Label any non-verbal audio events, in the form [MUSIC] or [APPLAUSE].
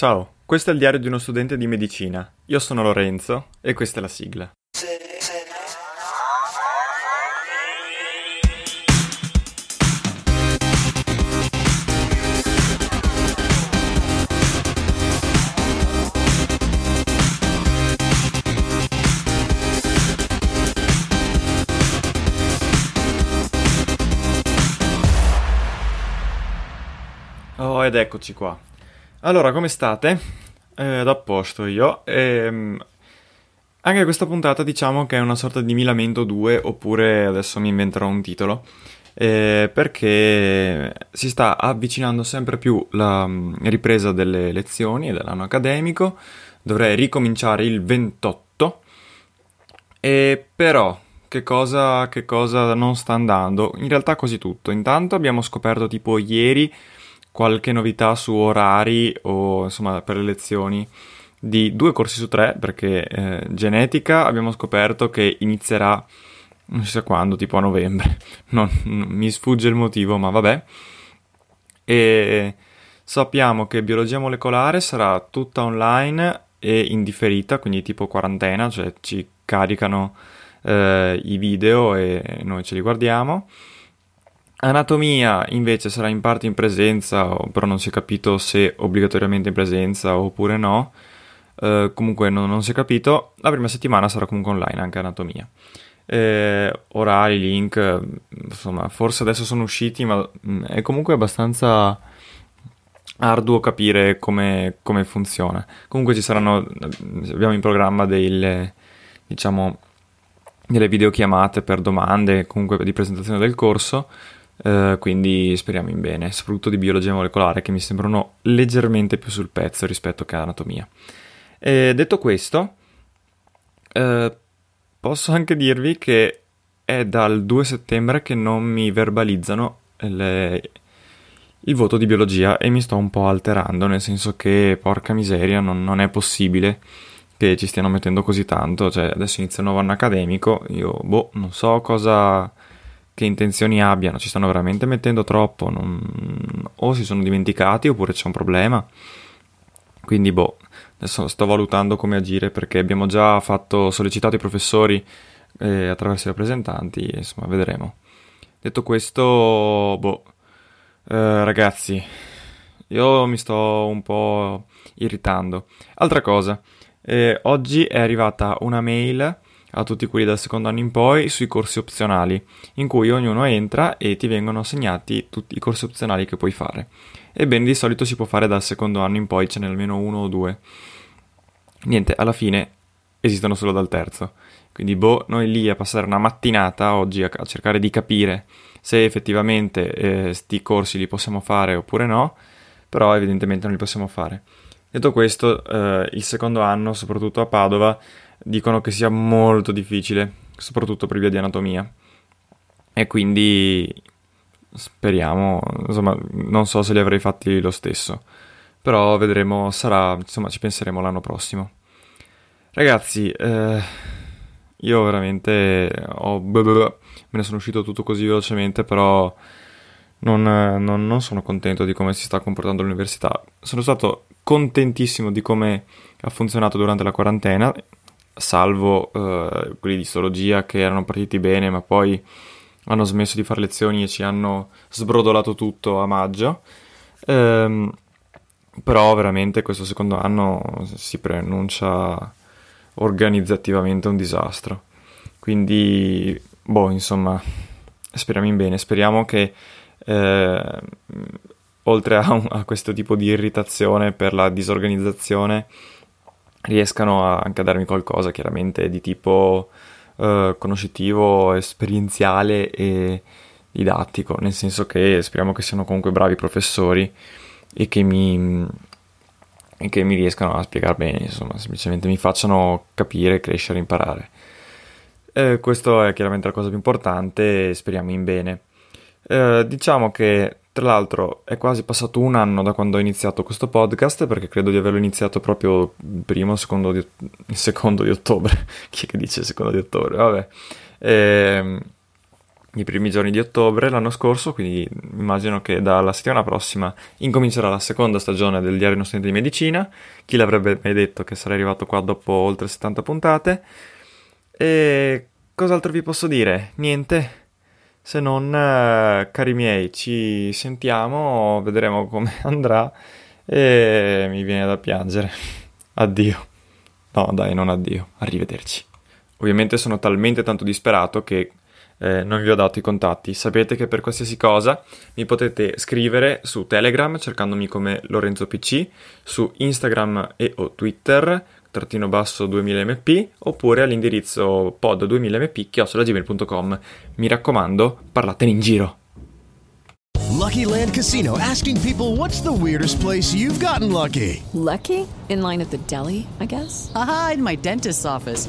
Ciao, questo è il diario di uno studente di medicina. Io sono Lorenzo e questa è la sigla. Oh, ed eccoci qua. Allora, come state? Eh, da io. Ehm, anche questa puntata diciamo che è una sorta di Milamento 2, oppure adesso mi inventerò un titolo, eh, perché si sta avvicinando sempre più la mm, ripresa delle lezioni e dell'anno accademico. Dovrei ricominciare il 28, e però che cosa, che cosa non sta andando? In realtà quasi tutto. Intanto abbiamo scoperto tipo ieri qualche novità su orari o insomma per le lezioni. Di due corsi su tre perché eh, genetica abbiamo scoperto che inizierà non si sa quando, tipo a novembre, [LAUGHS] non, non, mi sfugge il motivo ma vabbè. E sappiamo che biologia molecolare sarà tutta online e indifferita quindi tipo quarantena cioè ci caricano eh, i video e noi ce li guardiamo Anatomia invece sarà in parte in presenza, però non si è capito se obbligatoriamente in presenza oppure no. Uh, comunque non, non, si è capito. La prima settimana sarà comunque online anche anatomia. Eh, orari, link, insomma, forse adesso sono usciti, ma mm, è comunque abbastanza arduo capire come, come funziona. Comunque ci saranno, abbiamo in programma delle, diciamo, delle videochiamate per domande, comunque di presentazione del corso Uh, quindi speriamo in bene, soprattutto di biologia molecolare che mi sembrano leggermente più sul pezzo rispetto che anatomia. E detto questo, uh, posso anche dirvi che è dal 2 settembre che non mi verbalizzano le... il voto di biologia e mi sto un po' alterando, nel senso che porca miseria, non, non è possibile che ci stiano mettendo così tanto, cioè adesso inizia il nuovo anno accademico, io boh, non so cosa che intenzioni abbiano, ci stanno veramente mettendo troppo, non... o si sono dimenticati oppure c'è un problema. Quindi boh, adesso sto valutando come agire perché abbiamo già fatto sollecitato i professori eh, attraverso i rappresentanti insomma vedremo. Detto questo, boh, eh, ragazzi, io mi sto un po' irritando. Altra cosa, eh, oggi è arrivata una mail a tutti quelli dal secondo anno in poi sui corsi opzionali, in cui ognuno entra e ti vengono assegnati tutti i corsi opzionali che puoi fare. Ebbene, di solito si può fare dal secondo anno in poi, ce n'è almeno uno o due. Niente, alla fine esistono solo dal terzo. Quindi, boh, noi lì a passare una mattinata oggi a, cercare di capire se effettivamente eh, sti corsi li possiamo fare oppure no, però evidentemente non li possiamo fare. Detto questo, eh, il secondo anno, soprattutto a Padova, dicono che sia molto difficile, soprattutto per via di anatomia. E quindi speriamo, insomma, non so se li avrei fatti lo stesso, però vedremo, sarà, insomma, ci penseremo l'anno prossimo. Ragazzi, eh, io veramente ho, me ne sono uscito tutto così velocemente, però non, non, non sono contento di come si sta comportando l'università. Sono stato contentissimo di come ha funzionato durante la quarantena salvo eh, quelli di istologia che erano partiti bene ma poi hanno smesso di fare lezioni e ci hanno sbrodolato tutto a maggio. Ehm, però veramente questo secondo anno si preannuncia organizzativamente un disastro. Quindi, boh, insomma, speriamo in bene, speriamo che eh, oltre a, a, questo tipo di irritazione per la disorganizzazione riescano a, anche a darmi qualcosa chiaramente di tipo eh, conoscitivo, esperienziale e didattico, nel senso che speriamo che siano comunque bravi professori e che mi, e che mi riescano a spiegare bene, insomma, semplicemente mi facciano capire, crescere, imparare. Eh, questo è chiaramente la cosa più importante, speriamo in bene. Eh, diciamo che tra l'altro è quasi passato un anno da quando ho iniziato questo podcast, perché credo di averlo iniziato proprio il primo, secondo di, il secondo di ottobre. [LAUGHS] Chi è che dice secondo di ottobre? Vabbè. Eh, i primi giorni di ottobre l'anno scorso, quindi immagino che dalla settimana prossima incomincerà la seconda stagione del Diario di uno studente di medicina. Chi l'avrebbe mai detto che sarei arrivato qua dopo oltre 70 puntate? E cos'altro vi posso dire? Niente. Se non, eh, cari miei, ci sentiamo, vedremo come [LAUGHS] andrà e mi viene da piangere. [LAUGHS] Addio. No, dai, non addio. Arrivederci. Ovviamente sono talmente tanto disperato che eh, non vi ho dato i contatti. Sapete che per qualsiasi cosa mi potete scrivere su Telegram cercandomi come Lorenzo PC, su Instagram e o Twitter trattino basso 2000mp oppure all'indirizzo pod 2000mp chiocciolagmail.com. Mi raccomando, parlatene in giro. Lucky Land Casino asking people what's the weirdest place you've gotten lucky? Lucky? In line at the deli, I guess. Aha, in my dentist's office.